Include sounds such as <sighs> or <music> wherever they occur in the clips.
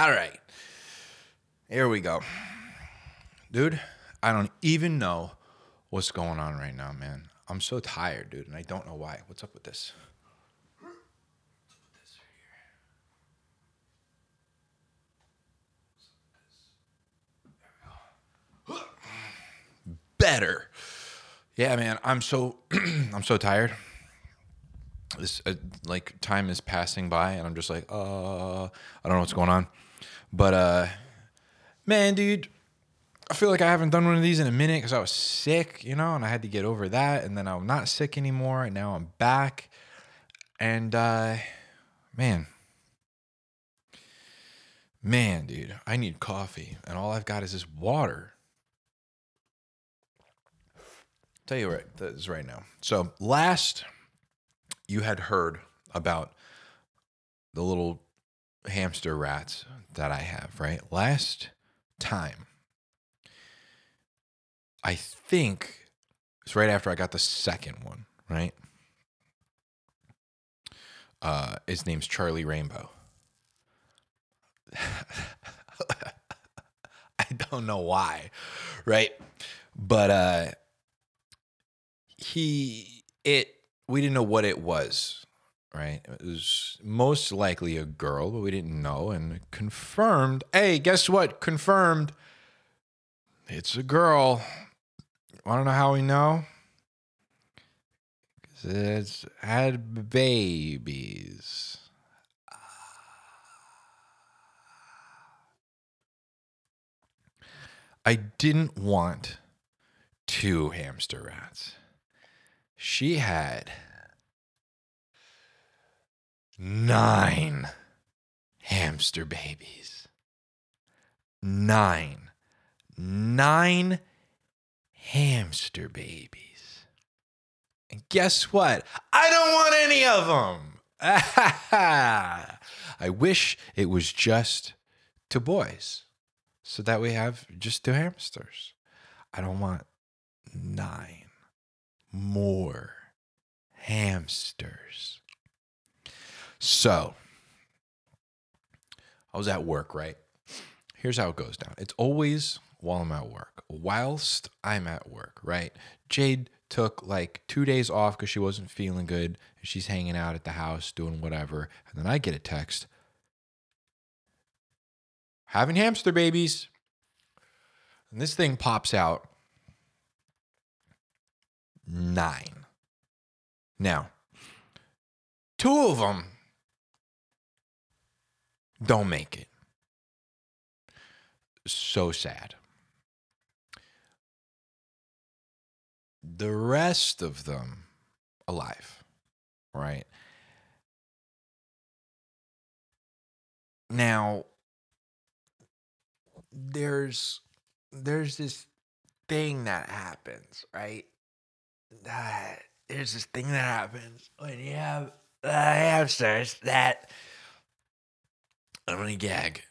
All right. Here we go. Dude, I don't even know what's going on right now, man. I'm so tired, dude, and I don't know why. What's up with this? Better. Yeah, man. I'm so <clears throat> I'm so tired. This uh, like time is passing by, and I'm just like, uh, I don't know what's going on. But uh, man, dude, I feel like I haven't done one of these in a minute because I was sick, you know, and I had to get over that, and then I'm not sick anymore, and now I'm back, and uh, man, man, dude, I need coffee, and all I've got is this water. Tell you right, this is right now. So last you had heard about the little hamster rats that I have, right? Last time, I think it's right after I got the second one, right? Uh, his name's Charlie Rainbow. <laughs> I don't know why, right? But uh, he, it, we didn't know what it was, right? It was most likely a girl, but we didn't know. And confirmed, hey, guess what? Confirmed, it's a girl. Want to know how we know? Because it's had babies. I didn't want two hamster rats. She had nine hamster babies. Nine. Nine hamster babies. And guess what? I don't want any of them. <laughs> I wish it was just two boys so that we have just two hamsters. I don't want nine more hamsters. So, I was at work, right? Here's how it goes down. It's always while I'm at work. Whilst I'm at work, right? Jade took like two days off because she wasn't feeling good. And she's hanging out at the house doing whatever. And then I get a text having hamster babies. And this thing pops out nine. Now, two of them don't make it. So sad. The rest of them alive, right? Now, there's there's this thing that happens, right? That there's this thing that happens when you have uh, hamsters that I'm gonna gag.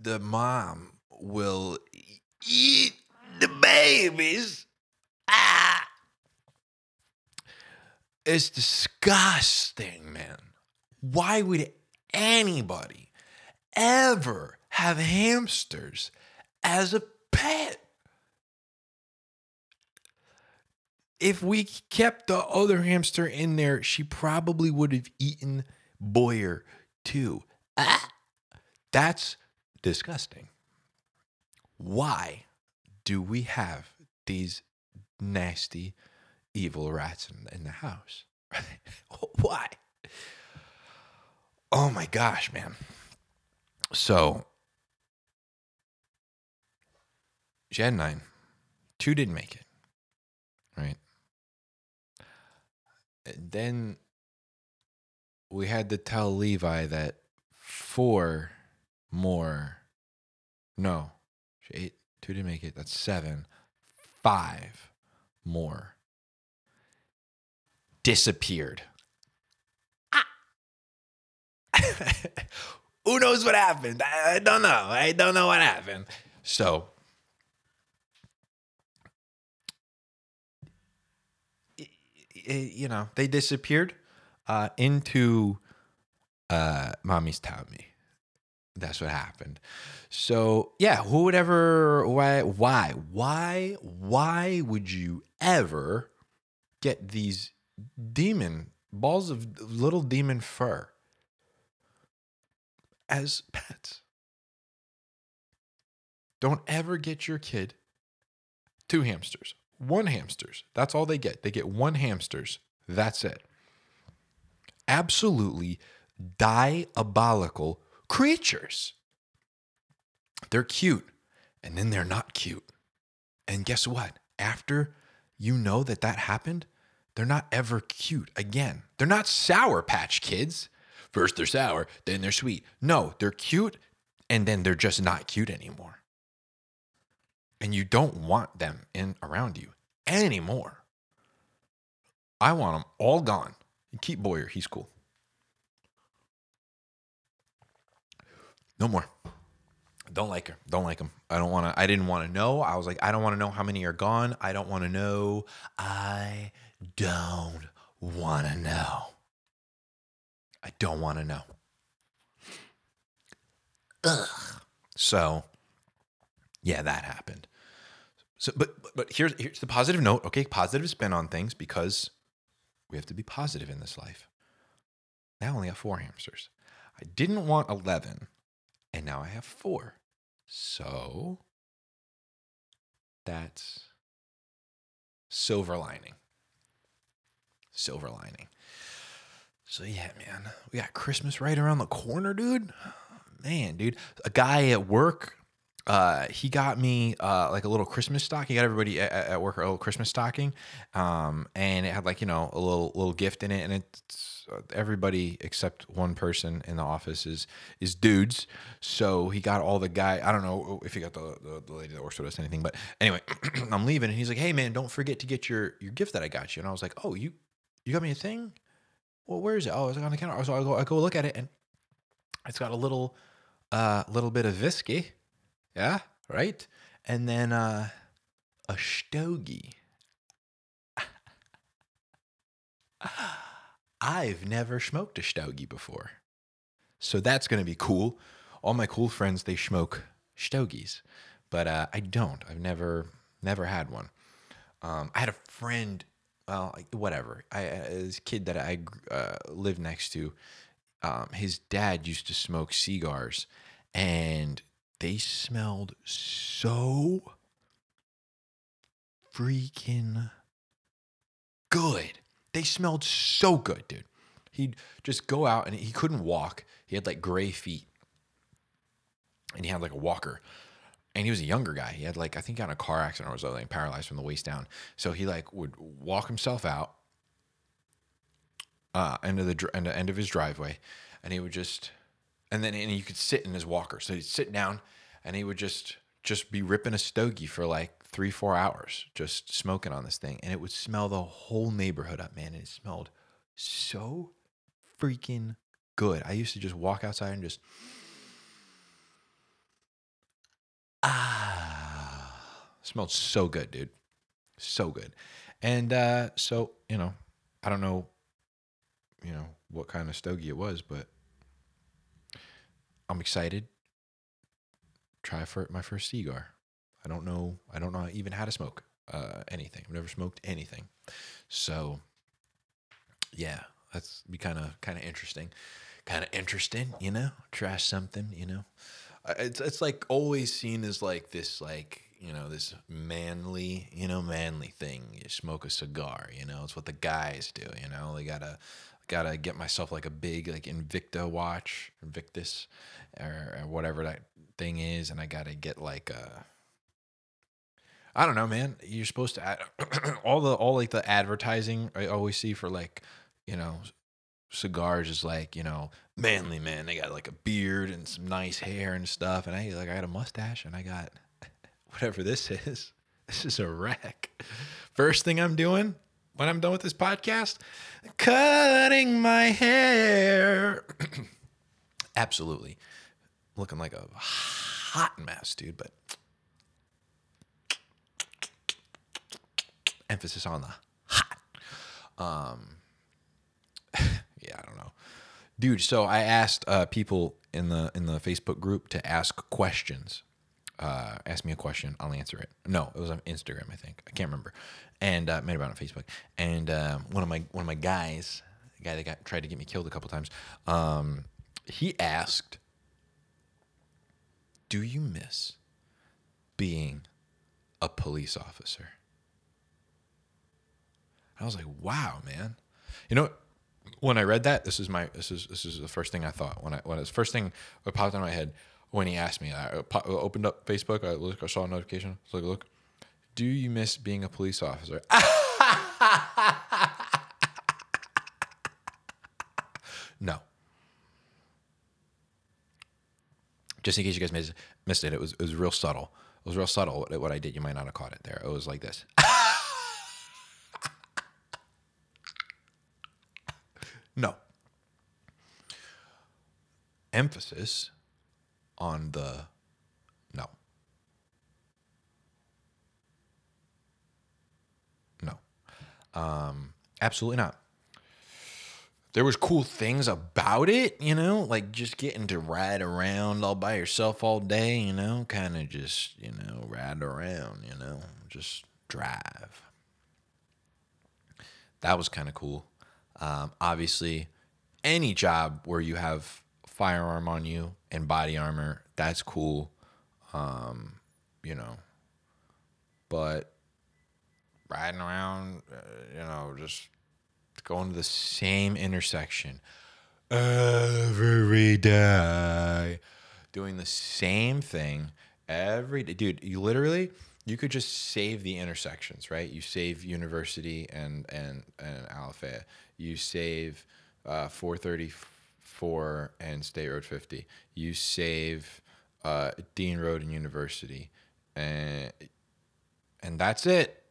The mom will eat the babies. Ah, it's disgusting, man. Why would anybody ever have hamsters as a pet? If we kept the other hamster in there, she probably would have eaten Boyer too. Ah, that's disgusting. Why do we have these nasty, evil rats in, in the house? <laughs> Why? Oh my gosh, man. So, she had nine. Two didn't make it. Right. And then we had to tell Levi that four more. No, eight. Two didn't make it. That's seven. Five more disappeared. Ah. <laughs> Who knows what happened? I, don't know. I don't know what happened. So you know, they disappeared uh, into Uh, mommy's tummy. That's what happened. So yeah, who would ever? Why? Why? Why? Why would you ever get these demon balls of little demon fur as pets? Don't ever get your kid two hamsters, one hamsters. That's all they get. They get one hamsters. That's it. Absolutely diabolical creatures. They're cute and then they're not cute. And guess what? After you know that that happened, they're not ever cute again. They're not Sour Patch Kids. First they're sour, then they're sweet. No, they're cute and then they're just not cute anymore. And you don't want them in around you anymore. I want them all gone. Keep Boyer, he's cool. No more. Don't like her. Don't like him. I don't want to. I didn't want to know. I was like, I don't want to know how many are gone. I don't want to know. I don't want to know. I don't want to know. Ugh. So, yeah, that happened. So, but but here's here's the positive note. Okay, positive spin on things because we have to be positive in this life. Now I only have four hamsters. I didn't want eleven, and now I have four. So that's silver lining. Silver lining. So yeah, man, we got Christmas right around the corner, dude. Man, dude, a guy at work uh, he got me uh, like a little Christmas stocking. He got everybody at, at, work a little Christmas stocking, um, and it had like you know a little little gift in it, and it's uh, everybody except one person in the office is is dudes. So he got all the guy. I don't know if he got the the, the lady that works with us anything, but anyway, <clears throat> I'm leaving, and he's like, "Hey man, don't forget to get your your gift that I got you." And I was like, "Oh, you you got me a thing? Well, where is it? Oh, I was like on the counter. So I go I go look at it, and it's got a little uh little bit of whiskey yeah, right? And then uh, a stogie. <laughs> I've never smoked a stogie before. So that's going to be cool. All my cool friends, they smoke stogies, but uh, I don't. I've never, never had one. Um, I had a friend, well, whatever. I, this kid that I uh, lived next to, um, his dad used to smoke cigars, and they smelled so freaking good. They smelled so good, dude. He'd just go out and he couldn't walk. He had like gray feet. And he had like a walker. And he was a younger guy. He had like, I think got in a car accident or something, paralyzed from the waist down. So he like would walk himself out uh into the end, end of his driveway and he would just and then and you could sit in his walker. So he'd sit down and he would just just be ripping a stogie for like three four hours, just smoking on this thing, and it would smell the whole neighborhood up, man. And it smelled so freaking good. I used to just walk outside and just ah, smelled so good, dude, so good. And uh, so you know, I don't know, you know what kind of stogie it was, but I'm excited. Try for my first cigar. I don't know. I don't know even how to smoke uh, anything. I've never smoked anything. So, yeah, that's be kind of kind of interesting. Kind of interesting, you know. Try something, you know. It's it's like always seen as like this like you know this manly you know manly thing. You smoke a cigar, you know. It's what the guys do, you know. They gotta gotta get myself like a big like Invicta watch, Invictus, or, or whatever that thing is, and I gotta get like a. I don't know, man. You're supposed to add <clears throat> all the all like the advertising I always see for like, you know, cigars is like you know manly man. They got like a beard and some nice hair and stuff, and I like I got a mustache and I got <laughs> whatever this is. This is a wreck. First thing I'm doing, when I'm done with this podcast? Cutting my hair. <clears throat> Absolutely. Looking like a hot mess, dude, but emphasis on the hot. Um, <laughs> yeah, I don't know. dude. So I asked uh, people in the in the Facebook group to ask questions. Uh, ask me a question, I'll answer it. No, it was on Instagram, I think. I can't remember, and uh, about on Facebook. And um, one of my one of my guys, the guy that got tried to get me killed a couple times, um, he asked, "Do you miss being a police officer?" I was like, "Wow, man." You know, when I read that, this is my this is this is the first thing I thought when I when it was first thing that popped in my head when he asked me. I opened up Facebook. I look. I saw a notification. I was like, "Look, do you miss being a police officer?" <laughs> no. Just in case you guys missed, missed it, it was it was real subtle. It was real subtle what, what I did. You might not have caught it there. It was like this. <laughs> no. Emphasis on the no. No. Um, absolutely not. There was cool things about it, you know, like just getting to ride around all by yourself all day, you know, kind of just, you know, ride around, you know, just drive. That was kind of cool. Um, obviously, any job where you have firearm on you and body armor, that's cool. Um, you know, but riding around, uh, you know, just going to the same intersection every day, doing the same thing every day. Dude, you literally you could just save the intersections, right? You save University and and and Alafaya. You save uh, 434 and State Road 50. You save uh, Dean Road and University, and and that's it.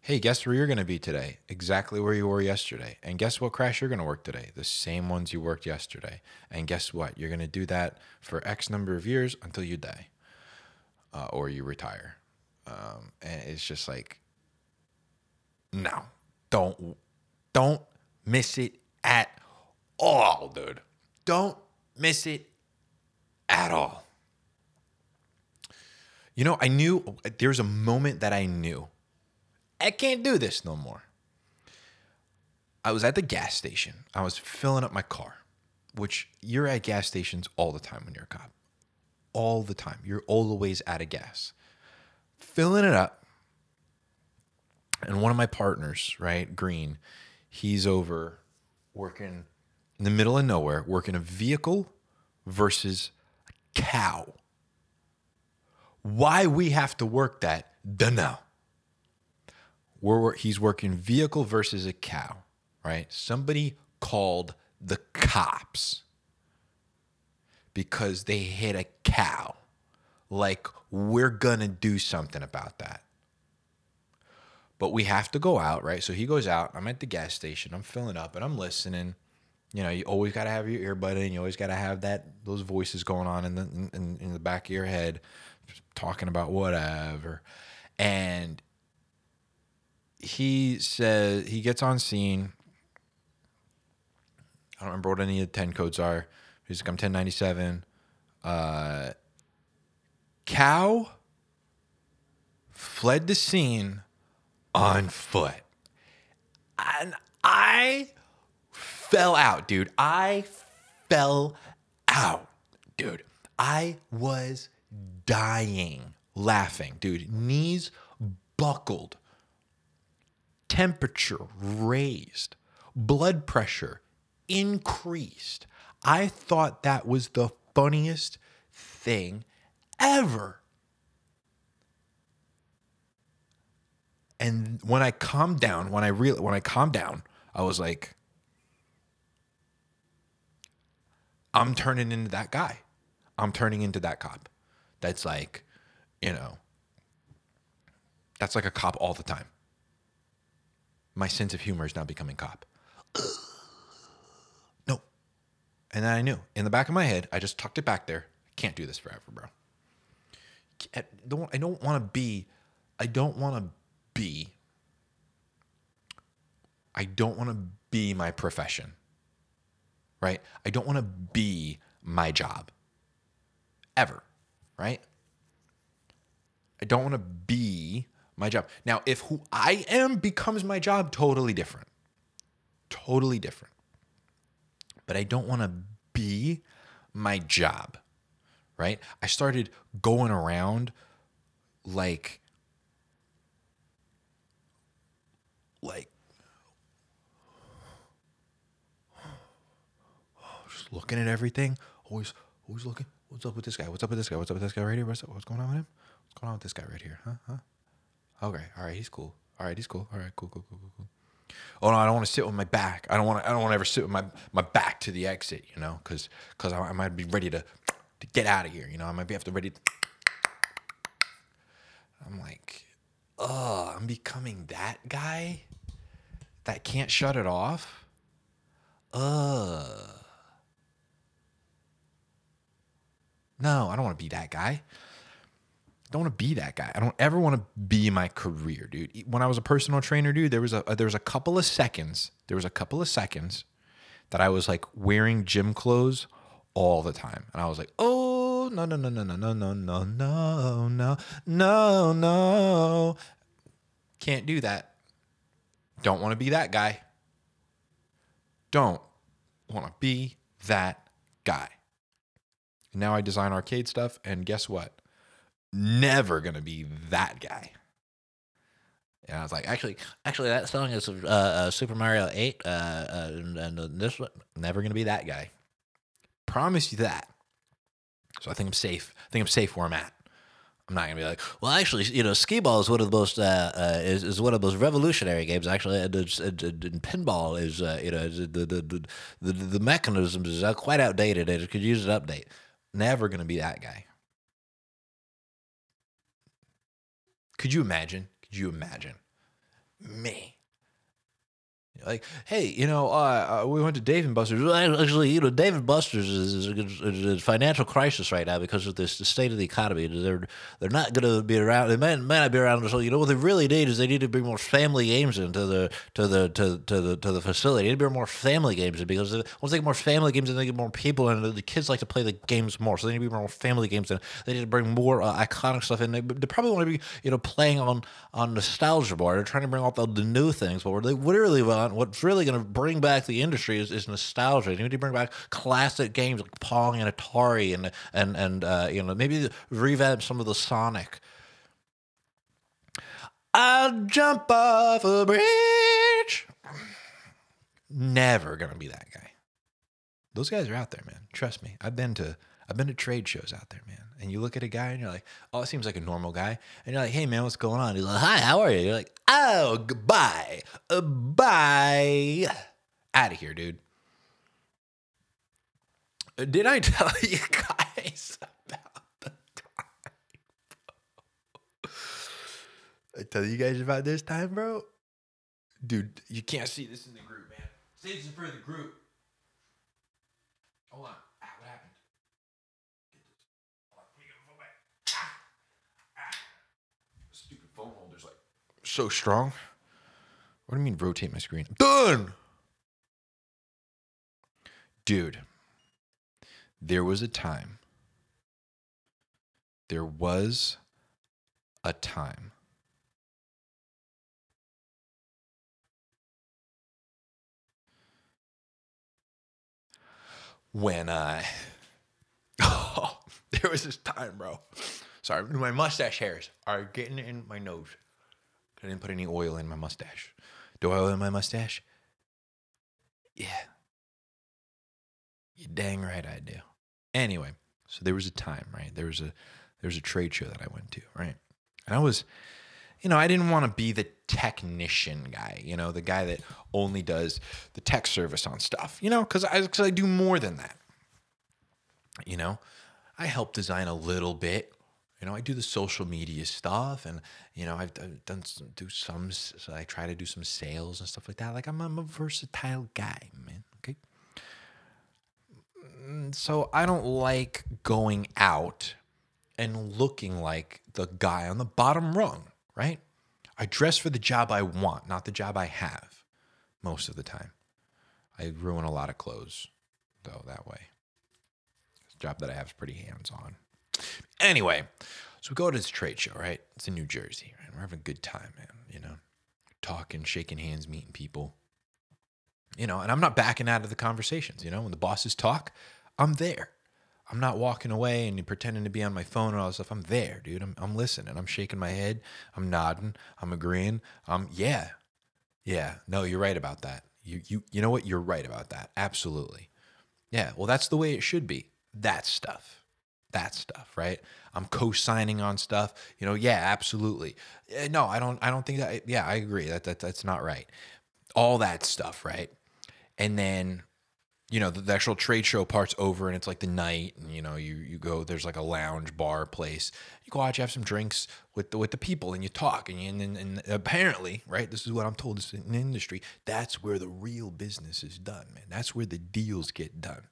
Hey, guess where you're going to be today? Exactly where you were yesterday. And guess what crash you're going to work today? The same ones you worked yesterday. And guess what? You're going to do that for X number of years until you die uh, or you retire. Um, and it's just like, no, don't, don't miss it all, dude. Don't miss it at all. You know, I knew there's a moment that I knew I can't do this no more. I was at the gas station. I was filling up my car, which you're at gas stations all the time when you're a cop. All the time. You're always out of gas. Filling it up. And one of my partners, right, Green, he's over working in the middle of nowhere, working a vehicle versus a cow. Why we have to work that, dunno. We're, he's working vehicle versus a cow, right? Somebody called the cops because they hit a cow. Like, we're going to do something about that. But we have to go out, right? So he goes out. I'm at the gas station. I'm filling up and I'm listening. You know, you always got to have your earbud in. You always got to have that those voices going on in the in, in the back of your head, talking about whatever. And he says he gets on scene. I don't remember what any of the 10 codes are. He's like, I'm 1097. Uh, cow fled the scene on foot. And I fell out, dude. I fell out, dude. I was dying laughing, dude. Knees buckled temperature raised, blood pressure increased. I thought that was the funniest thing ever. And when I calmed down, when I real when I calmed down, I was like, I'm turning into that guy. I'm turning into that cop. That's like, you know, that's like a cop all the time my sense of humor is now becoming cop. no. And then I knew in the back of my head, I just tucked it back there. Can't do this forever, bro. I don't, I don't want to be, I don't want to be, I don't want to be my profession. Right? I don't want to be my job ever, right? I don't want to be my job. Now, if who I am becomes my job, totally different. Totally different. But I don't want to be my job, right? I started going around like, like, just looking at everything, always, always looking. What's up with this guy? What's up with this guy? What's up with this guy right here? What's up? What's going on with him? What's going on with this guy right here? Huh? Huh? Okay. All right. He's cool. All right. He's cool. All right. Cool. Cool. Cool. Cool. Cool. Oh no, I don't want to sit with my back. I don't want to. I don't want to ever sit with my my back to the exit. You know, because because I, I might be ready to to get out of here. You know, I might be have to ready. To, I'm like, oh, I'm becoming that guy that can't shut it off. Uh. No, I don't want to be that guy. I don't want to be that guy. I don't ever want to be my career, dude. When I was a personal trainer, dude, there was a there was a couple of seconds. There was a couple of seconds that I was like wearing gym clothes all the time, and I was like, oh no no no no no no no no no no no no, can't do that. Don't want to be that guy. Don't want to be that guy. Now I design arcade stuff, and guess what? Never gonna be that guy. And I was like, actually, actually, that song is uh, uh, Super Mario Eight, uh, uh, and, and this one, never gonna be that guy. Promise you that. So I think I'm safe. I think I'm safe where I'm at. I'm not gonna be like, well, actually, you know, skee ball is one of the most uh, uh, is, is one of the most revolutionary games. Actually, and, and, and pinball is uh, you know the the, the the the mechanisms is quite outdated and it could use an update. Never gonna be that guy. Could you imagine? Could you imagine me? Like, hey, you know, uh, uh, we went to Dave and Buster's. Actually, you know, Dave and Buster's is, is, a financial crisis right now because of this the state of the economy. They're they're not going to be around. They may, may not be around. So you know what they really need is they need to bring more family games into the to the to, to the to the facility. They need to bring more family games in because once they get more family games, and they get more people, and the kids like to play the games more. So they need to be more family games, and they need to bring more uh, iconic stuff in. They, they probably want to be you know playing on on nostalgia bar. They're trying to bring out the, the new things, but what they really want what's really going to bring back the industry is, is nostalgia. You need to bring back classic games like Pong and Atari, and and and uh, you know maybe revamp some of the Sonic. I'll jump off a bridge. Never gonna be that guy. Those guys are out there, man. Trust me. I've been to I've been to trade shows out there, man. And you look at a guy and you're like, oh, it seems like a normal guy. And you're like, hey, man, what's going on? He's like, hi, how are you? You're like, oh, goodbye. Uh, bye. Out of here, dude. Uh, did I <laughs> tell you guys about the time? I tell you guys about this time, bro? Dude, you can't see this in the group, man. Say this is for the group. Hold on. So strong. What do you mean rotate my screen? Done. Dude, there was a time. There was a time. When I, <laughs> oh, there was this time, bro. Sorry, my mustache hairs are getting in my nose. I didn't put any oil in my mustache. Do I oil in my mustache? Yeah. You dang right I do. Anyway, so there was a time, right? There was a there was a trade show that I went to, right? And I was, you know, I didn't want to be the technician guy, you know, the guy that only does the tech service on stuff, you know, because I because I do more than that. You know, I help design a little bit, you know, I do the social media stuff, and you know, I've done some, do some. So I try to do some sales and stuff like that. Like I'm, I'm a versatile guy, man. Okay. Mm, so I don't like going out and looking like the guy on the bottom rung, right? I dress for the job I want, not the job I have. Most of the time, I ruin a lot of clothes though that way. This job that I have is pretty hands on. Anyway, so we go to this trade show, right? It's in New Jersey, right? We're having a good time, man. You know, talking, shaking hands, meeting people. You know, and I'm not backing out of the conversations. You know, when the bosses talk, I'm there. I'm not walking away and pretending to be on my phone and all this stuff. I'm there, dude. I'm, I'm listening. I'm shaking my head. I'm nodding. I'm agreeing. Um, yeah, yeah. No, you're right about that. You, you, you know what? You're right about that. Absolutely. Yeah. Well, that's the way it should be. That stuff. That stuff, right? I'm co-signing on stuff. You know, yeah, absolutely. Eh, No, I don't. I don't think that. Yeah, I agree. That, that that's not right. All that stuff, right? And then you know the, the actual trade show part's over and it's like the night and you know you you go there's like a lounge bar place you go out you have some drinks with the with the people and you talk and you, and, and, apparently right this is what i'm told this in the industry that's where the real business is done man that's where the deals get done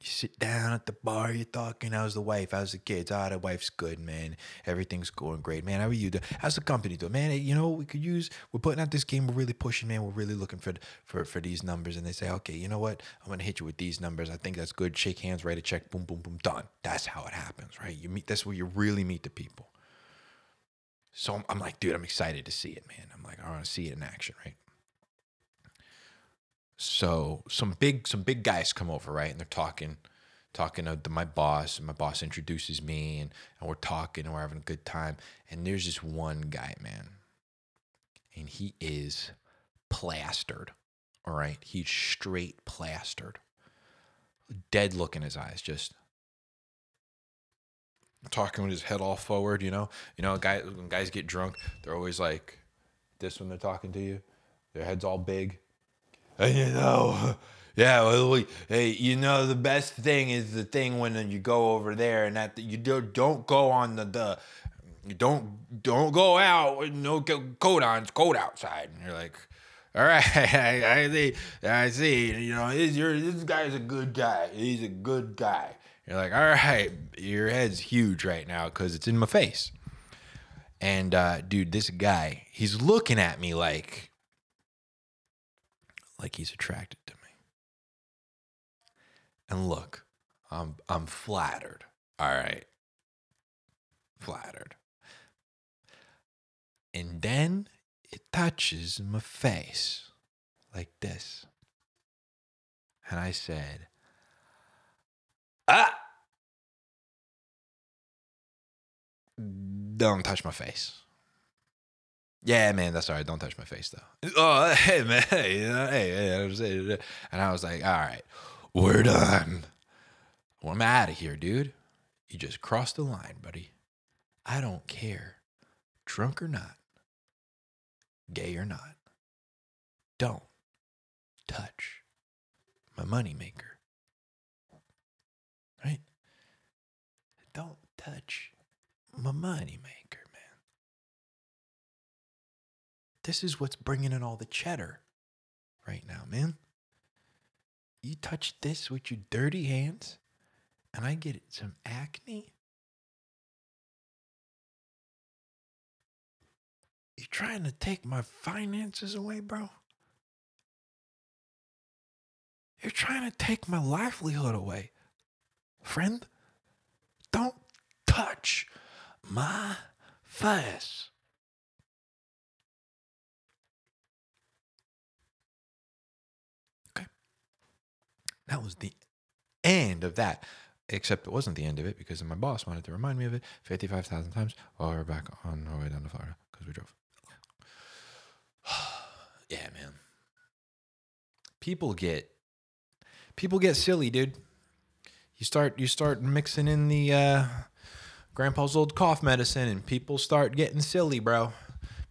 you sit down at the bar, you're talking. How's the wife? How's the kids? Ah, the wife's good, man. Everything's going great, man. How are you doing? How's the company doing, man? You know, we could use. We're putting out this game. We're really pushing, man. We're really looking for for for these numbers. And they say, okay, you know what? I'm gonna hit you with these numbers. I think that's good. Shake hands, write a check. Boom, boom, boom. Done. That's how it happens, right? You meet. That's where you really meet the people. So I'm, I'm like, dude, I'm excited to see it, man. I'm like, I want to see it in action, right? So some big some big guys come over, right? And they're talking talking to my boss, and my boss introduces me, and, and we're talking, and we're having a good time. And there's this one guy, man, and he is plastered. All right, he's straight plastered, dead look in his eyes, just talking with his head all forward. You know, you know, guy when guys get drunk, they're always like this when they're talking to you. Their head's all big. And you know, <laughs> yeah, well, we, hey, you know, the best thing is the thing when you go over there and that you do, don't go on the, the don't don't go out with no co- coat on. It's cold outside. And you're like, all right, <laughs> I, see, I see. You know, this, this guy's a good guy. He's a good guy. You're like, all right, your head's huge right now because it's in my face. And uh, dude, this guy, he's looking at me like, like he's attracted to me. And look, I'm I'm flattered. All right. Flattered. And then it touches my face like this. And I said, Ah Don't touch my face. Yeah, man, that's all right. Don't touch my face though. Oh, <laughs> hey, man, hey, hey, hey, and I was like, all right, we're done. Well, I'm out of here, dude. You just crossed the line, buddy. I don't care, drunk or not, gay or not. Don't touch my moneymaker. Right? Don't touch my moneymaker, This is what's bringing in all the cheddar right now, man. You touch this with your dirty hands, and I get some acne. You trying to take my finances away, bro? You're trying to take my livelihood away. Friend, don't touch my face. That was the end of that. Except it wasn't the end of it because my boss wanted to remind me of it 55,000 times while we were back on our way down to Florida because we drove. <sighs> yeah, man. People get people get silly, dude. You start you start mixing in the uh, grandpa's old cough medicine, and people start getting silly, bro.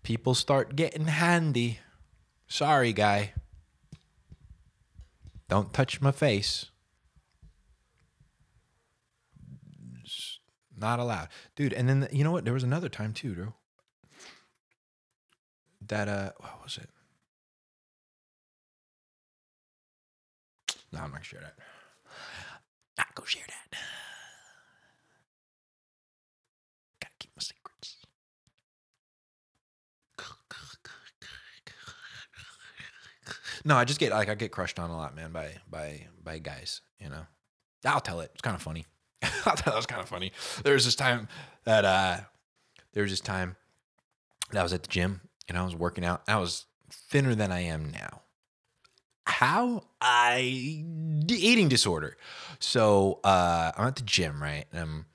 People start getting handy. Sorry, guy. Don't touch my face. It's not allowed, dude. And then you know what? There was another time too, Drew. That uh, what was it? No, I'm not gonna share that. Not gonna share that. Gotta keep my secrets. No, I just get like I get crushed on a lot, man, by by by guys. You know, I'll tell it. It's kind of funny. <laughs> I'll tell it was kind of funny. There was this time that uh, there was this time that I was at the gym and I was working out. I was thinner than I am now. How I eating disorder. So uh, I'm at the gym, right? And I'm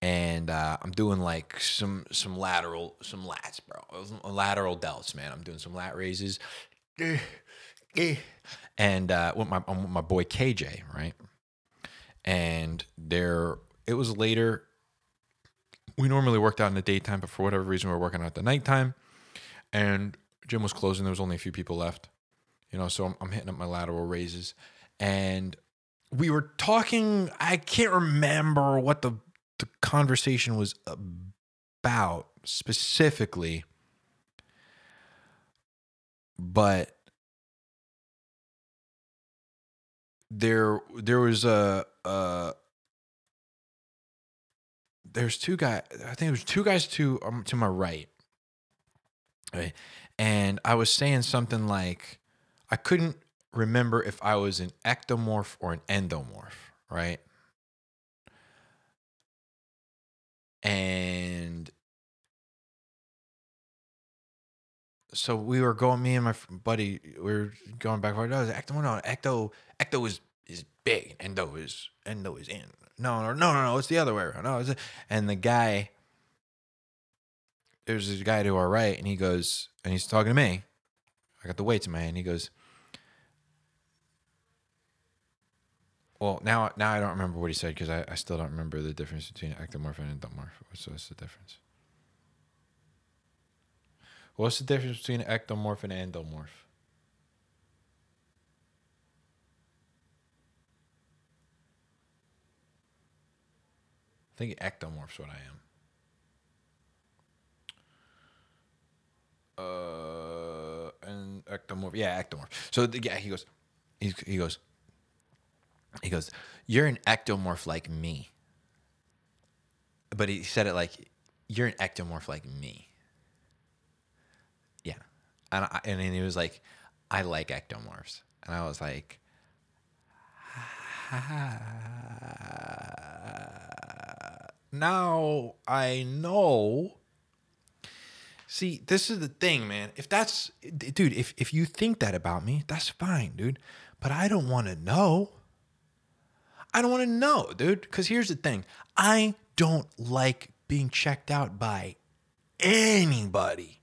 and uh, I'm doing like some some lateral some lats, bro. Lateral delts, man. I'm doing some lat raises, and uh, with my with my boy KJ, right? And there, it was later. We normally worked out in the daytime, but for whatever reason, we were working out at the nighttime, and gym was closing. There was only a few people left, you know. So I'm, I'm hitting up my lateral raises, and we were talking. I can't remember what the the conversation was about specifically, but there there was a, a there's two guys i think there's two guys to um, to my right right? And i was saying something like i couldn't remember if i was an ectomorph or an endomorph right? And so we were going. Me and my buddy, we were going back. and forth. No, ecto. No, ecto. Ecto is is big. Endo is endo is in. No, no, no, no, no. It's the other way around. No, it's and the guy. There's this guy to our right, and he goes, and he's talking to me. I got the weights in my hand. He goes, Well, now now I don't remember what he said because I, I still don't remember the difference between ectomorph and endomorph. What's, what's the difference? What's the difference between ectomorph and endomorph? I think ectomorph's what I am. Uh, and ectomorph, yeah, ectomorph. So yeah, he goes, he, he goes, he goes, You're an ectomorph like me. But he said it like, You're an ectomorph like me. And, I, and he was like, I like ectomorphs. And I was like, ah, now I know. See, this is the thing, man. If that's, dude, if, if you think that about me, that's fine, dude. But I don't want to know. I don't want to know, dude. Because here's the thing I don't like being checked out by anybody.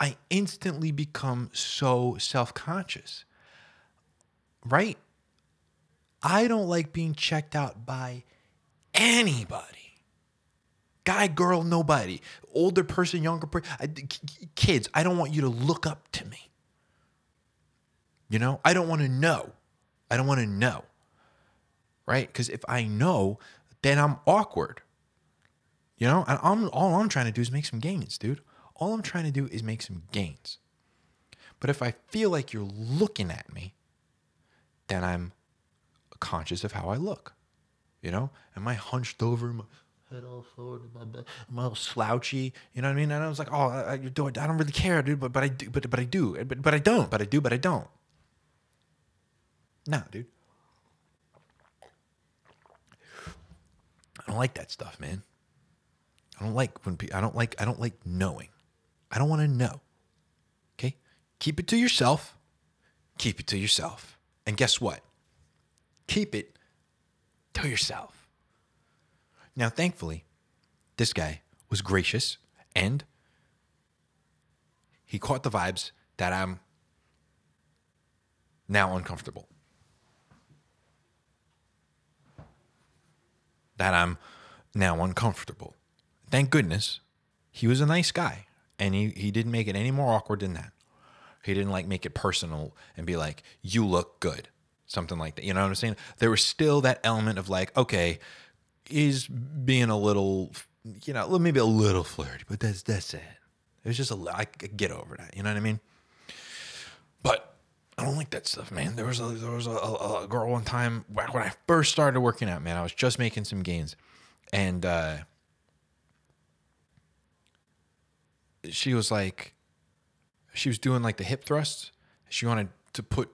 I instantly become so self conscious, right? I don't like being checked out by anybody. Guy, girl, nobody. Older person, younger person, kids. I don't want you to look up to me. You know, I don't want to know. I don't want to know. Right? Because if I know, then I'm awkward. You know, and I'm, all I'm trying to do is make some gains, dude. All I'm trying to do is make some gains. But if I feel like you're looking at me, then I'm conscious of how I look. You know, am I hunched over? My head all forward, my am I all slouchy? You know what I mean? And I was like, oh, I, I, I don't really care, dude. But but I do, but but I do, but but I don't, but I do, but I don't. No, dude. I don't like that stuff, man. I don't like when people, I don't like I don't like knowing. I don't want to know. Okay? Keep it to yourself. Keep it to yourself. And guess what? Keep it to yourself. Now, thankfully, this guy was gracious and he caught the vibes that I'm now uncomfortable. that I'm now uncomfortable. Thank goodness he was a nice guy and he, he didn't make it any more awkward than that. He didn't like make it personal and be like, you look good. Something like that. You know what I'm saying? There was still that element of like, okay, he's being a little, you know, maybe a little flirty, but that's that's it. It was just a, I get over that. You know what I mean? But I don't like that stuff, man. There was a there was a, a, a, girl one time back when I first started working out, man. I was just making some gains, and uh, she was like, she was doing like the hip thrusts. She wanted to put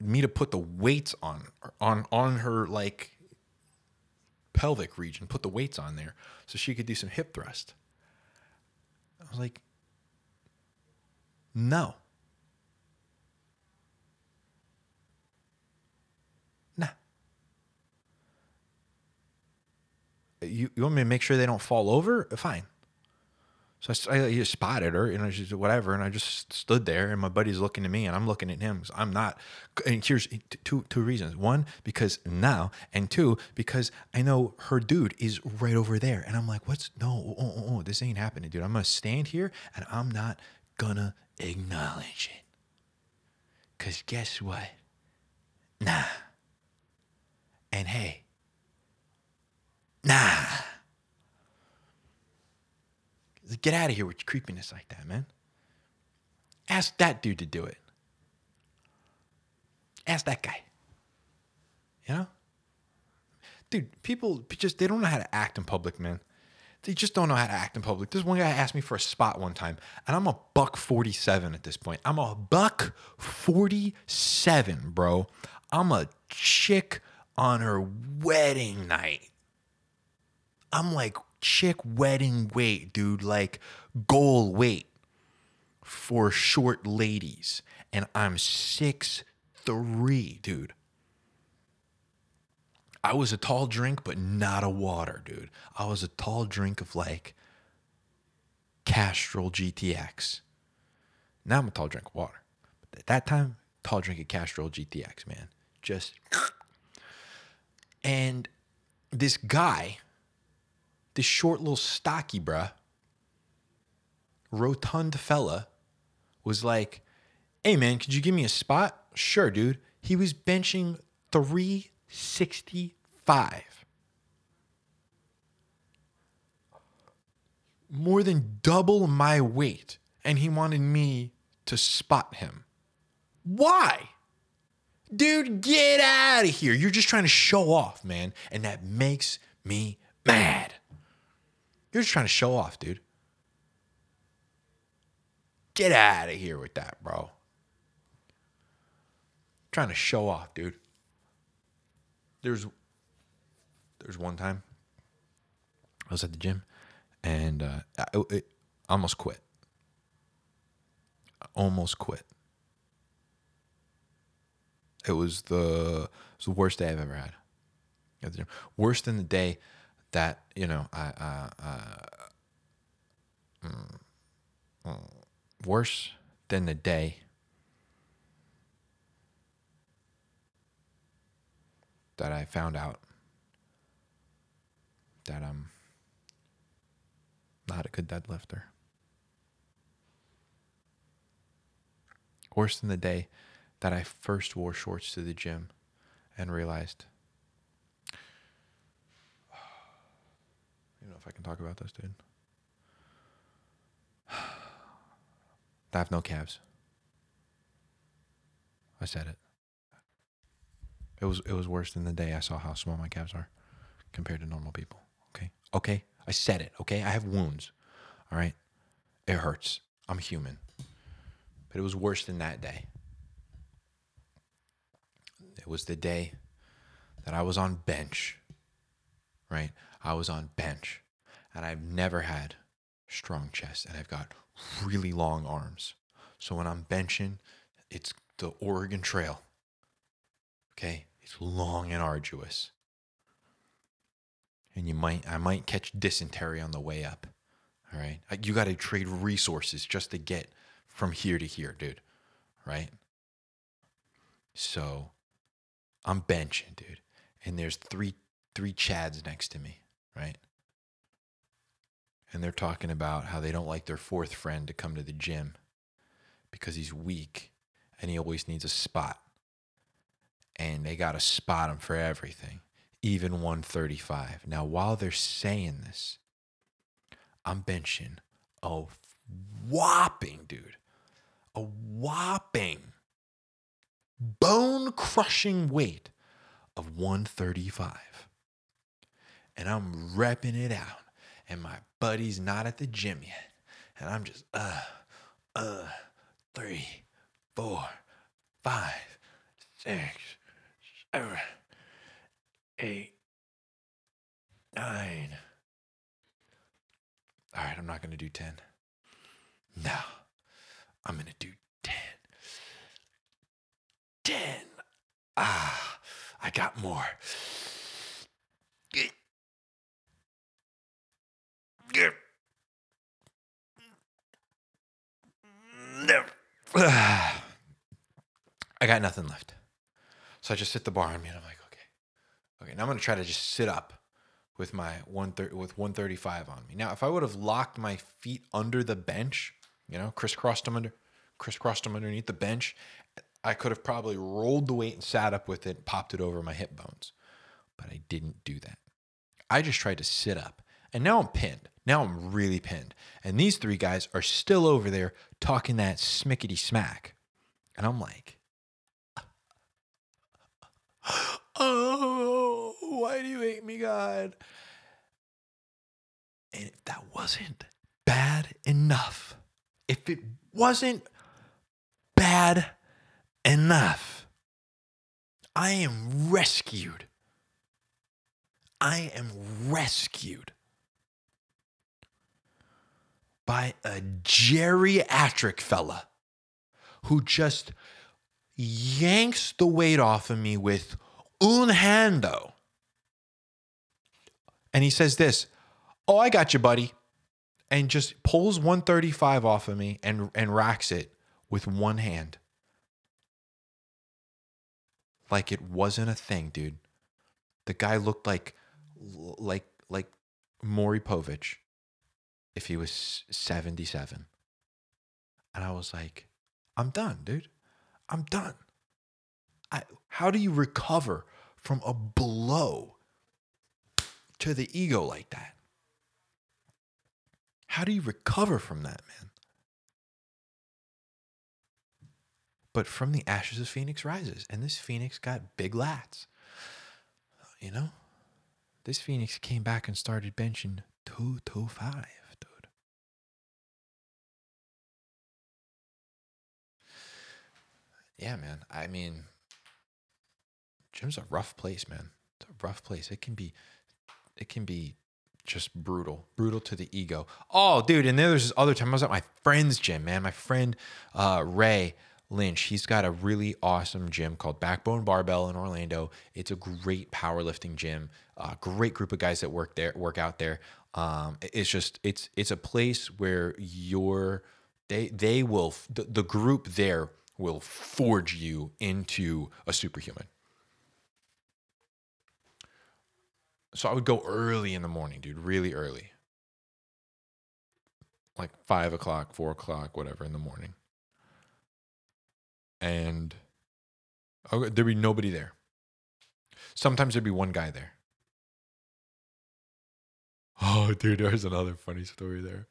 me to put the weights on on on her like pelvic region, put the weights on there so she could do some hip thrust. I was like, no. Nah. You, you want me to make sure they don't fall over? Fine. So I, I just spotted her, and I just whatever, and I just stood there, and my buddy's looking at me, and I'm looking at him. I'm not. And here's eh, two two reasons: one, because now, and two, because I know her dude is right over there, and I'm like, what's no? Oh, oh, oh, oh this ain't happening, dude. I'm gonna stand here, and I'm not gonna acknowledge it. Cause guess what? Nah. And hey, nah. Get out of here with your creepiness like that, man. Ask that dude to do it. Ask that guy. You know? Dude, people just, they don't know how to act in public, man. They just don't know how to act in public. This one guy asked me for a spot one time, and I'm a buck 47 at this point. I'm a buck 47, bro. I'm a chick on her wedding night. I'm like chick wedding weight, dude, like goal weight for short ladies. And I'm six three, dude. I was a tall drink, but not a water, dude. I was a tall drink of like Castrol GTX. Now I'm a tall drink of water. But at that time, tall drink of Castrol GTX, man. Just. And this guy this short little stocky bruh, rotund fella, was like, hey man, could you give me a spot? Sure, dude. He was benching 365. More than double my weight. And he wanted me to spot him. Why? Dude, get out of here. You're just trying to show off, man. And that makes me mad. You're just trying to show off, dude. Get out of here with that, bro. Trying to show off, dude. There's there's one time I was at the gym and uh, I, it, almost quit. I almost quit. It was the it was the worst day I've ever had at the gym. Worse than the day that you know I uh, uh, mm, worse than the day that I found out that I'm not a good deadlifter. Worse than the day that I first wore shorts to the gym and realized if I can talk about this, <sighs> dude. I have no calves. I said it. It was it was worse than the day I saw how small my calves are compared to normal people. Okay. Okay. I said it. Okay. I have wounds. All right. It hurts. I'm human. But it was worse than that day. It was the day that I was on bench. Right? I was on bench and I've never had strong chest and I've got really long arms. So when I'm benching, it's the Oregon Trail. Okay? It's long and arduous. And you might I might catch dysentery on the way up. All right? Uh, you got to trade resources just to get from here to here, dude. Right? So I'm benching, dude. And there's three three chads next to me, right? and they're talking about how they don't like their fourth friend to come to the gym because he's weak and he always needs a spot. And they got to spot him for everything, even 135. Now, while they're saying this, I'm benching a whopping, dude, a whopping bone crushing weight of 135. And I'm repping it out and my buddy's not at the gym yet. And I'm just, uh, uh, three, four, five, six, seven, eight, nine. All right, I'm not going to do 10. No, I'm going to do 10. 10. Ah, I got more. <sighs> I got nothing left. So I just hit the bar on me and I'm like, okay. Okay, now I'm gonna try to just sit up with my one with 135 on me. Now, if I would have locked my feet under the bench, you know, crisscrossed them under crisscrossed them underneath the bench, I could have probably rolled the weight and sat up with it, popped it over my hip bones. But I didn't do that. I just tried to sit up. And now I'm pinned. Now I'm really pinned. And these three guys are still over there talking that smickety smack. And I'm like, <gasps> oh, why do you hate me, God? And if that wasn't bad enough, if it wasn't bad enough, I am rescued. I am rescued by a geriatric fella who just yanks the weight off of me with un hando. And he says this, "Oh, I got you, buddy." And just pulls 135 off of me and and racks it with one hand. Like it wasn't a thing, dude. The guy looked like like like Maury Povich if he was 77. And I was like, I'm done, dude. I'm done. I, how do you recover from a blow to the ego like that? How do you recover from that, man? But from the ashes of Phoenix rises, and this Phoenix got big lats. You know, this Phoenix came back and started benching 225. Yeah, man. I mean, gym's a rough place, man. It's a rough place. It can be, it can be just brutal, brutal to the ego. Oh, dude. And then there's this other time I was at my friend's gym, man. My friend uh, Ray Lynch, he's got a really awesome gym called Backbone Barbell in Orlando. It's a great powerlifting gym. Uh, great group of guys that work there, work out there. Um, it's just it's it's a place where you're they they will the, the group there will forge you into a superhuman. So I would go early in the morning, dude, really early. Like five o'clock, four o'clock, whatever in the morning. And there'd be nobody there. Sometimes there'd be one guy there. Oh, dude, there's another funny story there.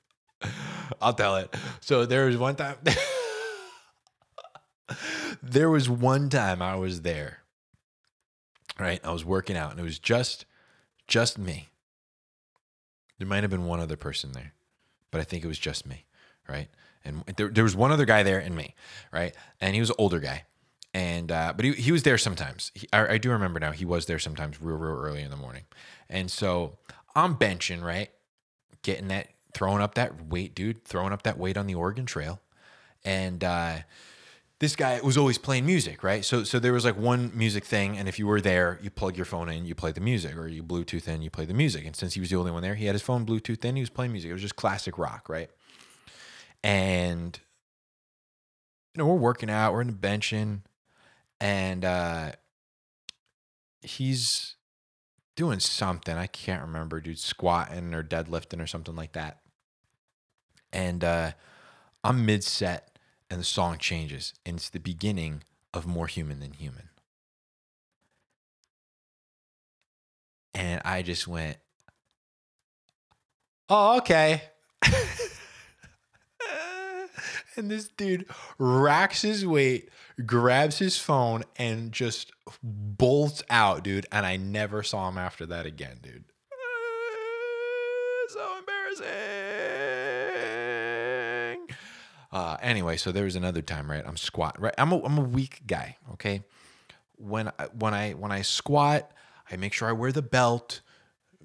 I'll tell it. So there was one time. <laughs> there was one time I was there. Right? I was working out and it was just just me. There might have been one other person there, but I think it was just me, right? And there, there was one other guy there and me, right? And he was an older guy. And uh, but he, he was there sometimes. He, I, I do remember now. He was there sometimes, real real early in the morning. And so I'm benching, right, getting that, throwing up that weight, dude, throwing up that weight on the Oregon Trail, and uh, this guy was always playing music, right? So so there was like one music thing, and if you were there, you plug your phone in, you play the music, or you Bluetooth in, you play the music. And since he was the only one there, he had his phone Bluetooth in, he was playing music. It was just classic rock, right? And you know, we're working out, we're in the benching, and uh he's doing something. I can't remember, dude, squatting or deadlifting or something like that. And uh I'm mid set and the song changes, and it's the beginning of More Human Than Human. And I just went, oh, okay. <laughs> and this dude racks his weight, grabs his phone, and just bolts out, dude. And I never saw him after that again, dude. <laughs> so embarrassing. Uh, anyway, so there was another time, right? I'm squat, right? I'm a, I'm a weak guy, okay? When I, when I when I squat, I make sure I wear the belt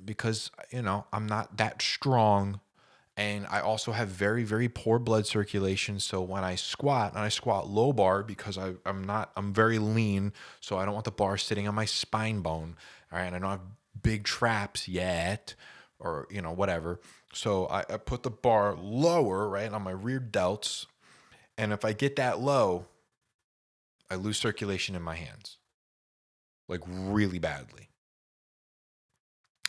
because you know I'm not that strong, and I also have very very poor blood circulation. So when I squat, and I squat low bar because I I'm not I'm very lean, so I don't want the bar sitting on my spine bone. All right, and I don't have big traps yet, or you know whatever. So I, I put the bar lower, right, on my rear delts. And if I get that low, I lose circulation in my hands. Like really badly.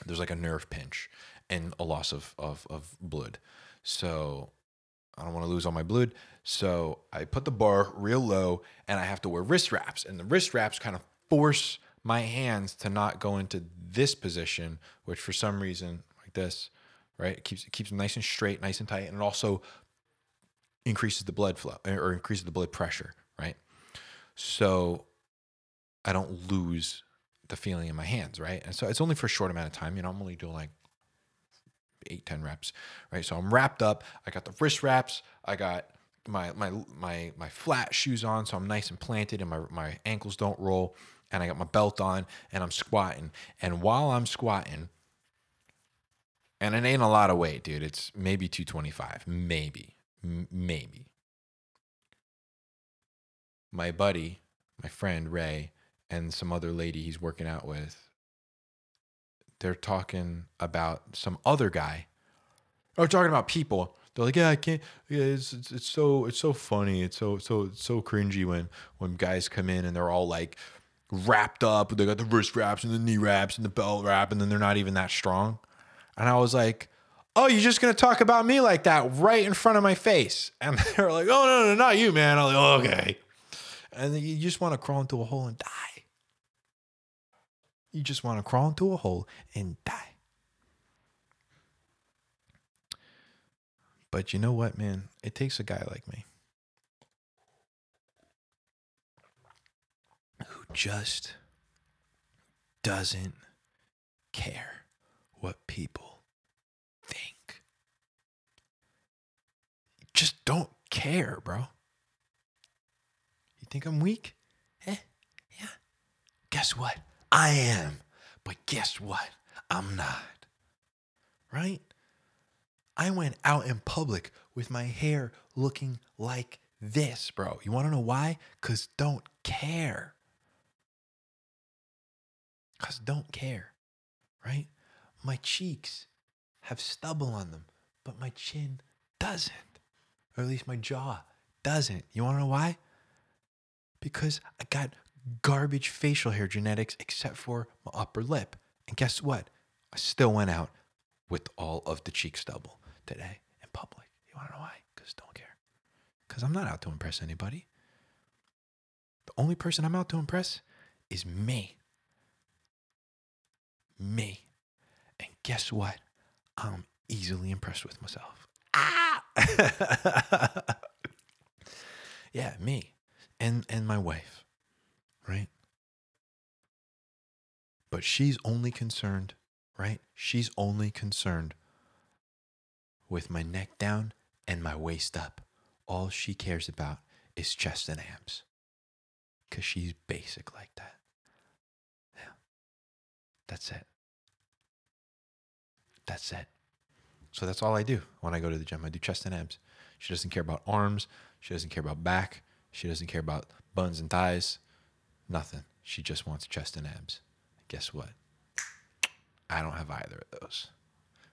There's like a nerve pinch and a loss of, of, of blood. So I don't want to lose all my blood. So I put the bar real low and I have to wear wrist wraps. And the wrist wraps kind of force my hands to not go into this position, which for some reason, like this, right? It keeps it keeps them nice and straight, nice and tight, and it also increases the blood flow or increases the blood pressure, right? So I don't lose the feeling in my hands, right? And so it's only for a short amount of time. You know, I'm only doing like eight, 10 reps, right? So I'm wrapped up. I got the wrist wraps. I got my my my my flat shoes on, so I'm nice and planted, and my my ankles don't roll. And I got my belt on, and I'm squatting. And while I'm squatting, and it ain't a lot of weight, dude. It's maybe 225, maybe, M- maybe. My buddy, my friend Ray, and some other lady he's working out with, they're talking about some other guy. Or talking about people. They're like, yeah, I can't. Yeah, it's, it's it's so it's so funny. It's so so it's so cringy when when guys come in and they're all like wrapped up. They got the wrist wraps and the knee wraps and the belt wrap, and then they're not even that strong. And I was like, oh, you're just going to talk about me like that right in front of my face. <laughs> And they were like, oh, no, no, not you, man. I'm like, oh, okay. And you just want to crawl into a hole and die. You just want to crawl into a hole and die. But you know what, man? It takes a guy like me who just doesn't care what people think. Just don't care, bro. You think I'm weak? Eh, yeah. Guess what? I am. But guess what? I'm not. Right? I went out in public with my hair looking like this, bro. You want to know why? Because don't care. Because don't care, right? My cheeks have stubble on them, but my chin doesn't. Or at least my jaw doesn't. You want to know why? Because I got garbage facial hair genetics except for my upper lip. And guess what? I still went out with all of the cheek stubble today in public. You want to know why? Because don't care. Because I'm not out to impress anybody. The only person I'm out to impress is me. Me. And guess what? I'm easily impressed with myself. Ah! <laughs> yeah, me. And and my wife, right? But she's only concerned, right? She's only concerned with my neck down and my waist up. All she cares about is chest and abs. Cause she's basic like that. Yeah. That's it. That's it. So that's all I do when I go to the gym. I do chest and abs. She doesn't care about arms. She doesn't care about back. She doesn't care about buns and thighs. Nothing. She just wants chest and abs. Guess what? I don't have either of those,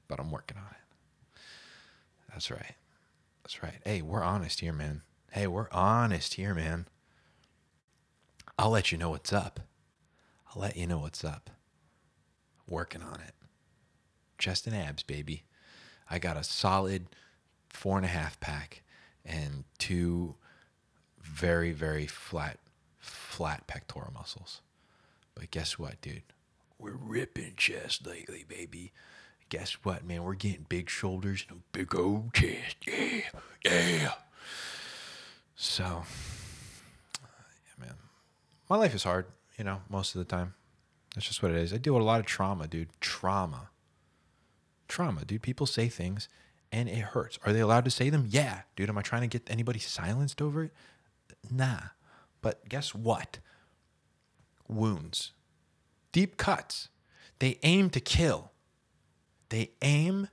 but I'm working on it. That's right. That's right. Hey, we're honest here, man. Hey, we're honest here, man. I'll let you know what's up. I'll let you know what's up. Working on it chest and abs, baby. I got a solid four and a half pack and two very, very flat, flat pectoral muscles. But guess what, dude? We're ripping chest lately, baby. Guess what, man? We're getting big shoulders and a big old chest. Yeah, yeah. So, uh, yeah, man. My life is hard, you know, most of the time. That's just what it is. I deal with a lot of trauma, dude. Trauma trauma, dude. People say things and it hurts. Are they allowed to say them? Yeah. Dude, am I trying to get anybody silenced over it? Nah. But guess what? Wounds, deep cuts. They aim to kill. They aim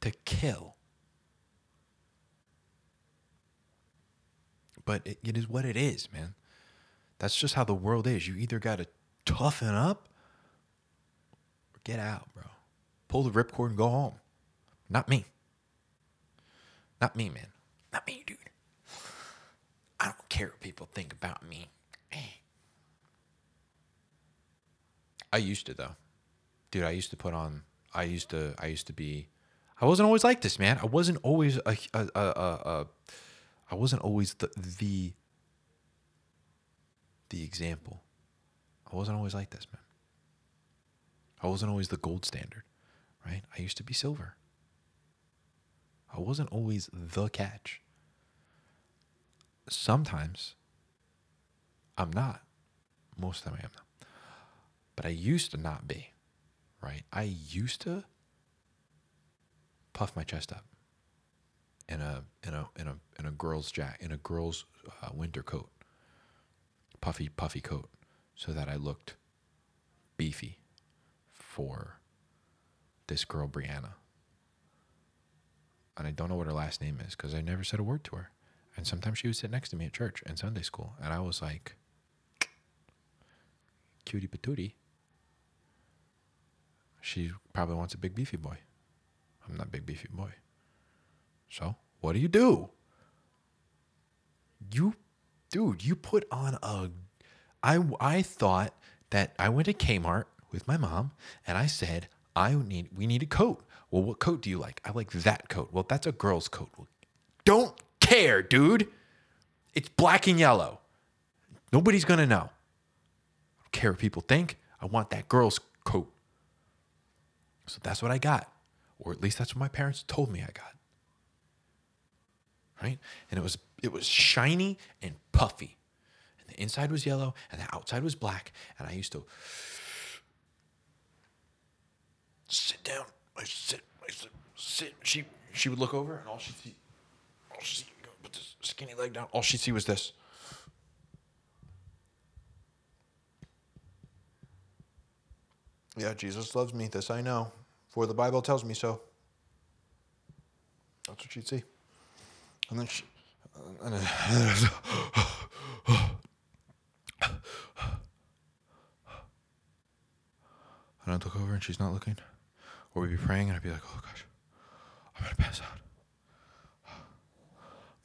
to kill. But it, it is what it is, man. That's just how the world is. You either got to toughen up or get out, bro. Pull the ripcord and go home. Not me. Not me, man. Not me, dude. I don't care what people think about me. Eh. I used to though. Dude, I used to put on I used to I used to be I wasn't always like this, man. I wasn't always a a a, a, a I wasn't always the the the example. I wasn't always like this, man. I wasn't always the gold standard, right? I used to be silver. I wasn't always the catch. Sometimes I'm not. Most of the time I am not. But I used to not be, right? I used to puff my chest up in a in a in a in a girl's jack in a girl's uh, winter coat, puffy puffy coat, so that I looked beefy for this girl Brianna. And I don't know what her last name is because I never said a word to her. And sometimes she would sit next to me at church and Sunday school, and I was like, cutie patootie. She probably wants a big beefy boy. I'm not a big beefy boy. So what do you do? You, dude, you put on a. I I thought that I went to Kmart with my mom and I said I need we need a coat. Well, what coat do you like? I like that coat. Well, that's a girl's coat. Well, don't care, dude. It's black and yellow. Nobody's gonna know. I don't care what people think. I want that girl's coat. So that's what I got. Or at least that's what my parents told me I got. Right? And it was it was shiny and puffy. And the inside was yellow and the outside was black. And I used to sit down. I sit, I sit, sit. She she would look over and all she'd see all she see, put this skinny leg down. All she'd see was this. Yeah, Jesus loves me. This I know, for the Bible tells me so. That's what she'd see. And then she. And then, <sighs> and I'd look over and she's not looking. Or we'd be praying and I'd be like, oh gosh, I'm to pass out.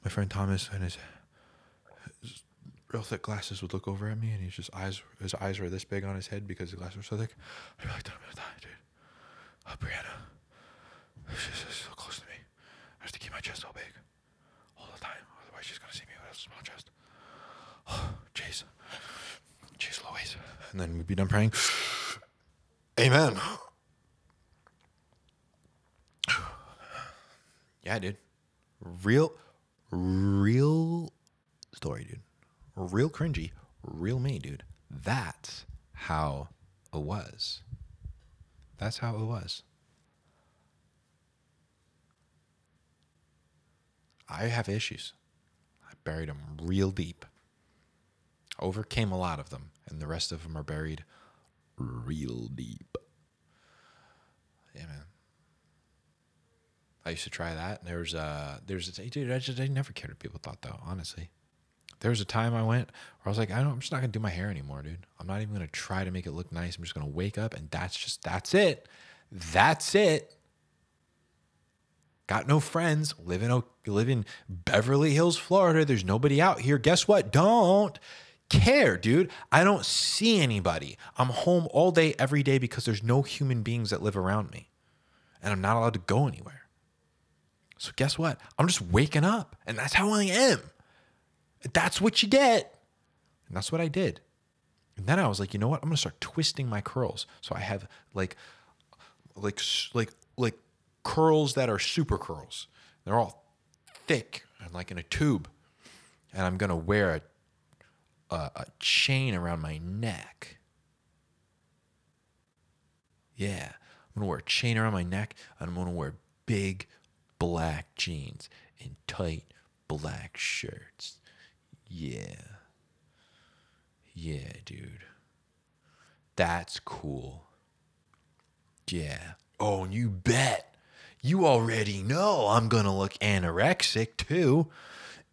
My friend Thomas and his, his real thick glasses would look over at me and he's just eyes, his eyes were this big on his head because the glasses were so thick. I'd be like, I'm to die, dude. Oh, Brianna. She's so close to me. I have to keep my chest so big all the time. Otherwise, she's to see me with a small chest. <sighs> Oh. Jeez Louise. And then we'd be done praying. Amen. Yeah, dude. Real, real story, dude. Real cringy. Real me, dude. That's how it was. That's how it was. I have issues. I buried them real deep. Overcame a lot of them, and the rest of them are buried real deep. Yeah, man. I used to try that. There's uh there's a dude, I just I never cared what people thought though, honestly. There was a time I went where I was like, I don't I'm just not gonna do my hair anymore, dude. I'm not even gonna try to make it look nice. I'm just gonna wake up and that's just that's it. That's it. Got no friends. Live in live in Beverly Hills, Florida. There's nobody out here. Guess what? Don't care, dude. I don't see anybody. I'm home all day, every day because there's no human beings that live around me. And I'm not allowed to go anywhere. So guess what? I'm just waking up. And that's how I am. That's what you get. And that's what I did. And then I was like, you know what? I'm gonna start twisting my curls. So I have like like like like curls that are super curls. They're all thick and like in a tube. And I'm gonna wear a, a, a chain around my neck. Yeah. I'm gonna wear a chain around my neck and I'm gonna wear big black jeans and tight black shirts. Yeah. Yeah, dude. That's cool. Yeah. Oh, and you bet. You already know I'm going to look anorexic too.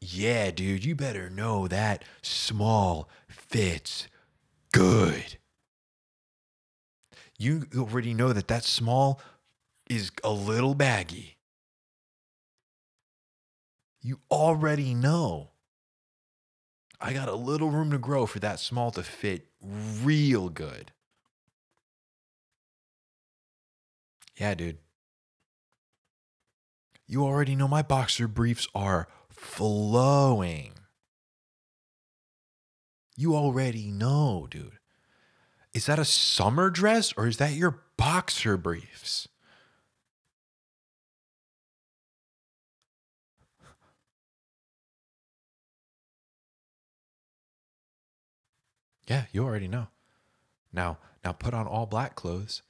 Yeah, dude, you better know that small fits good. You already know that that small is a little baggy. You already know. I got a little room to grow for that small to fit real good. Yeah, dude. You already know my boxer briefs are flowing. You already know, dude. Is that a summer dress or is that your boxer briefs? Yeah, you already know. Now, now put on all black clothes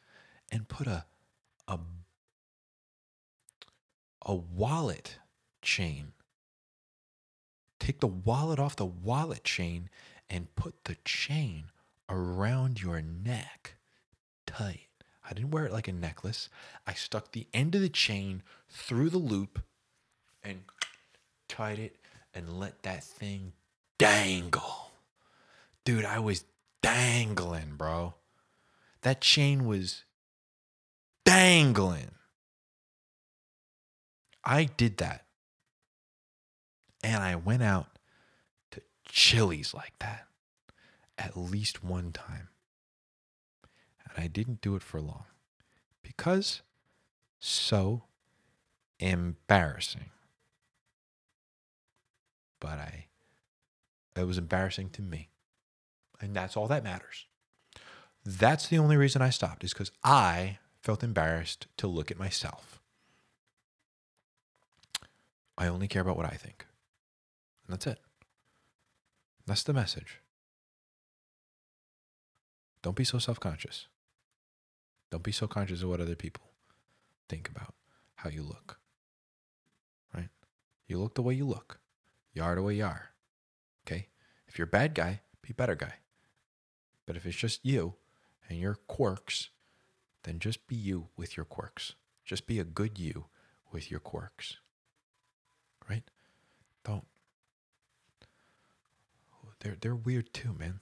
and put a a a wallet chain. Take the wallet off the wallet chain and put the chain around your neck tight. I didn't wear it like a necklace. I stuck the end of the chain through the loop and tied it and let that thing dangle. Dude, I was dangling, bro. That chain was dangling. I did that. And I went out to Chili's like that at least one time. And I didn't do it for long because so embarrassing. But I it was embarrassing to me. And that's all that matters. That's the only reason I stopped is cuz I felt embarrassed to look at myself. I only care about what I think. And that's it. That's the message. Don't be so self conscious. Don't be so conscious of what other people think about how you look. Right? You look the way you look. You are the way you are. Okay? If you're a bad guy, be a better guy. But if it's just you and your quirks, then just be you with your quirks. Just be a good you with your quirks. Right? Don't. They're they're weird too, man.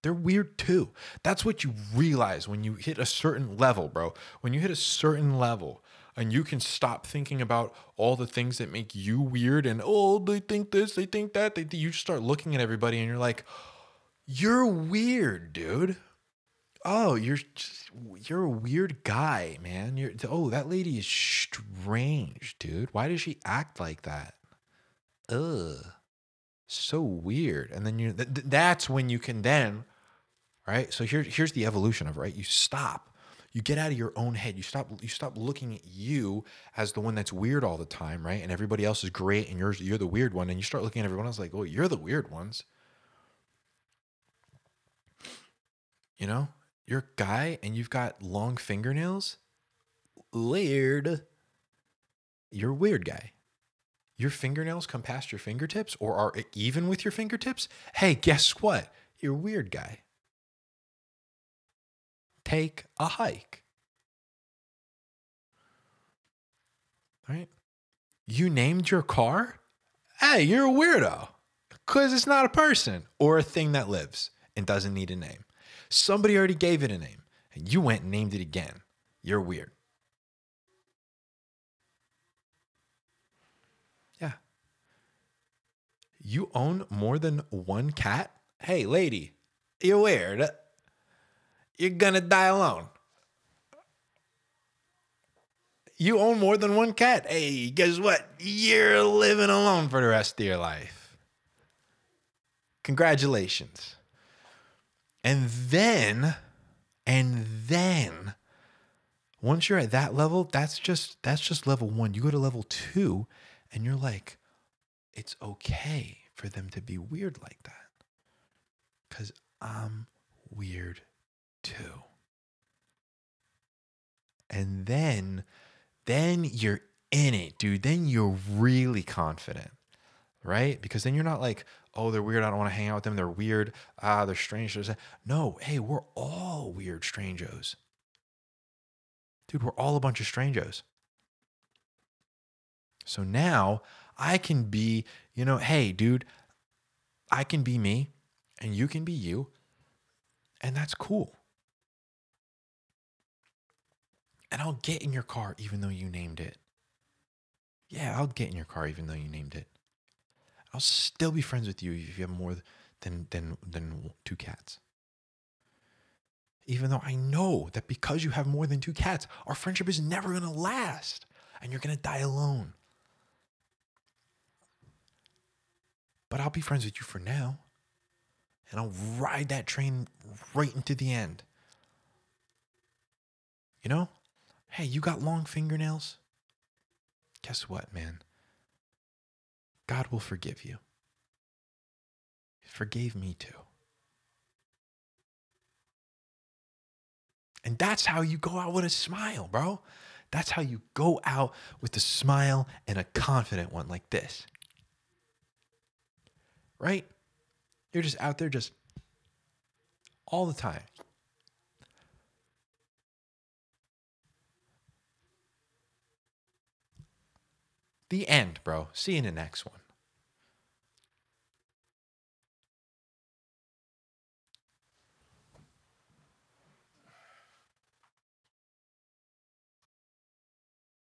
They're weird too. That's what you realize when you hit a certain level, bro. When you hit a certain level and you can stop thinking about all the things that make you weird and oh, they think this, they think that. They, you start looking at everybody and you're like, you're weird, dude. Oh, you're just, you're a weird guy, man. You're oh, that lady is strange, dude. Why does she act like that? Ugh, so weird. And then you th- that's when you can then right? So here, here's the evolution of right. You stop. You get out of your own head. You stop. You stop looking at you as the one that's weird all the time, right? And everybody else is great, and yours you're the weird one. And you start looking at everyone else like, oh, you're the weird ones. You know, you're a guy and you've got long fingernails. Weird. You're a weird guy. Your fingernails come past your fingertips or are even with your fingertips. Hey, guess what? You're a weird guy take a hike. Right? You named your car? Hey, you're a weirdo. Because it's not a person or a thing that lives and doesn't need a name. Somebody already gave it a name and you went and named it again. You're weird. Yeah. You own more than one cat? Hey, lady, you're weird you're gonna die alone. You own more than one cat. Hey, guess what? You're living alone for the rest of your life. Congratulations. And then, and then, once you're at that level, that's just that's just level one. You go to level two, and you're like, it's okay for them to be weird like that. Cause I'm weird too. And then then you're in it, dude, then you're really confident, right? Because then you're not like, oh, they're weird. I don't want to hang out with them. They're weird. Ah, they're strange. No, hey, we're all weird strangers. Dude, we're all a bunch of strangers. So now I can be, you know, hey, dude, I can be me and you can be you. And that's cool. And I'll get in your car even though you named it. Yeah, I'll get in your car even though you named it. I'll still be friends with you if you have more than than than two cats. Even though I know that because you have more than two cats, our friendship is never going to last and you're going to die alone. But I'll be friends with you for now. And I'll ride that train right into the end. You know? Hey, you got long fingernails? Guess what, man? God will forgive you. He forgave me too. And that's how you go out with a smile, bro. That's how you go out with a smile and a confident one like this. Right? You're just out there just all the time. The end, bro. See you in the next one.